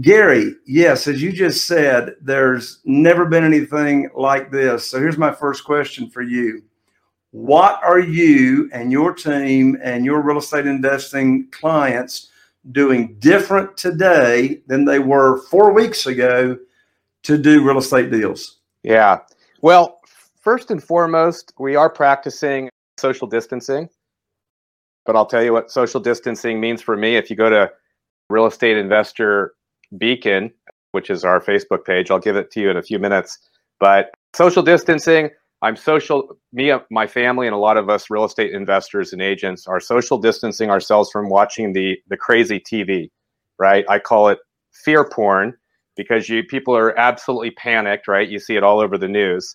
Gary, yes, as you just said, there's never been anything like this. So here's my first question for you. What are you and your team and your real estate investing clients doing different today than they were four weeks ago to do real estate deals? Yeah. Well, first and foremost, we are practicing social distancing. But I'll tell you what social distancing means for me. If you go to Real Estate Investor Beacon, which is our Facebook page, I'll give it to you in a few minutes. But social distancing, I'm social, me, my family, and a lot of us real estate investors and agents are social distancing ourselves from watching the the crazy TV, right? I call it fear porn because you people are absolutely panicked, right? You see it all over the news.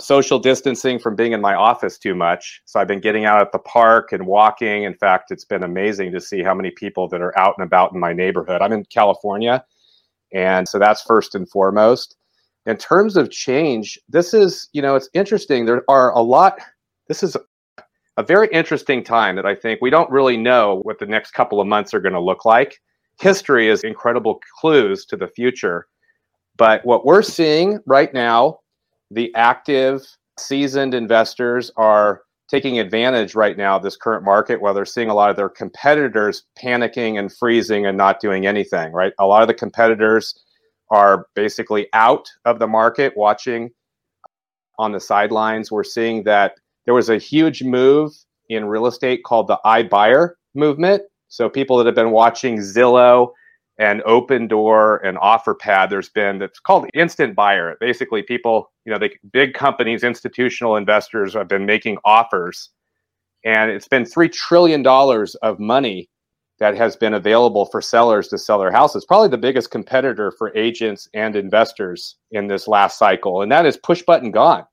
Social distancing from being in my office too much. So I've been getting out at the park and walking. In fact, it's been amazing to see how many people that are out and about in my neighborhood. I'm in California. And so that's first and foremost. In terms of change, this is, you know, it's interesting. There are a lot, this is a very interesting time that I think we don't really know what the next couple of months are going to look like history is incredible clues to the future. But what we're seeing right now, the active, seasoned investors are taking advantage right now of this current market while they're seeing a lot of their competitors panicking and freezing and not doing anything, right? A lot of the competitors are basically out of the market watching on the sidelines. We're seeing that there was a huge move in real estate called the iBuyer movement so people that have been watching Zillow and Opendoor and Offerpad there's been that's called instant buyer. Basically, people, you know, they big companies, institutional investors have been making offers, and it's been three trillion dollars of money that has been available for sellers to sell their houses. Probably the biggest competitor for agents and investors in this last cycle, and that is push button gone.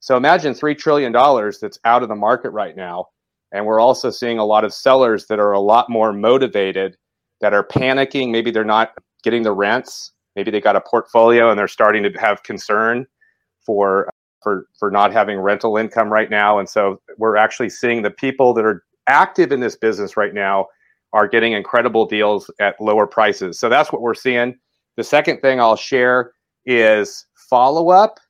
So imagine three trillion dollars that's out of the market right now and we're also seeing a lot of sellers that are a lot more motivated, that are panicking. Maybe they're not getting the rents. Maybe they got a portfolio and they're starting to have concern for for for not having rental income right now. And so we're actually seeing the people that are active in this business right now are getting incredible deals at lower prices. So that's what we're seeing. The second thing I'll share is follow up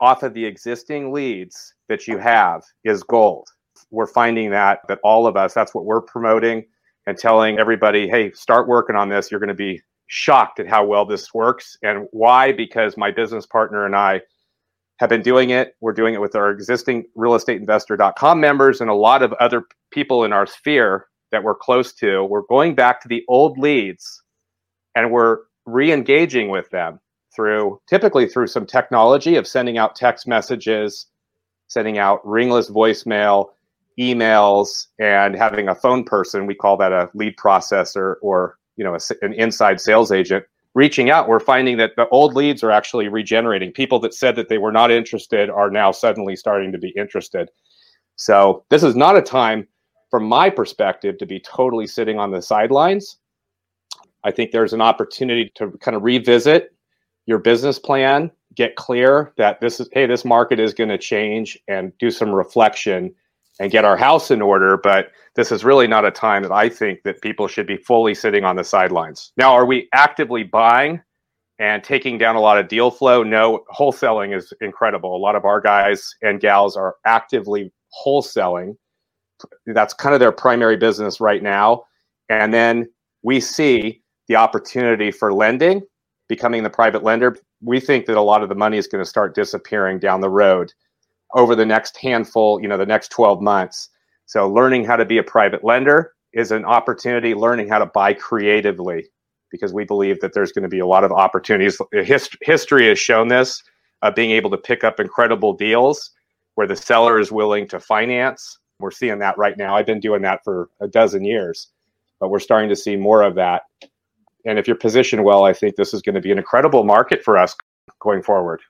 off of the existing leads that you have is gold we're finding that that all of us that's what we're promoting and telling everybody hey start working on this. You're going to be shocked at how well this works. And why? Because my business partner and i have been doing it. We're doing it with our existing realestateinvestor.com members and a lot of other people in our sphere that we're close to. We're going back to the old leads and we're re-engaging with them through typically through some technology of sending out text messages, sending out ringless voicemail, emails, and having a phone person. We call that a lead processor or you know a, an inside sales agent reaching out. We're finding that the old leads are actually regenerating. People that said that they were not interested are now suddenly starting to be interested. So this is not a time, from my perspective, to be totally sitting on the sidelines. I think there's an opportunity to kind of revisit your business plan, get clear that this is, hey, this market is going to change and do some reflection and get our house in order. But this is really not a time that I think that people should be fully sitting on the sidelines. Now, are we actively buying and taking down a lot of deal flow? No, wholesaling is incredible. A lot of our guys and gals are actively wholesaling. That's kind of their primary business right now. And then we see the opportunity for lending, becoming the private lender. We think that a lot of the money is going to start disappearing down the road over the next handful, you know, the next 12 months. So learning how to be a private lender is an opportunity, learning how to buy creatively, because we believe that there's going to be a lot of opportunities. Hist- history has shown this, uh, being able to pick up incredible deals where the seller is willing to finance. We're seeing that right now. I've been doing that for a dozen years, but we're starting to see more of that. And if you're positioned well, I think this is going to be an incredible market for us going forward.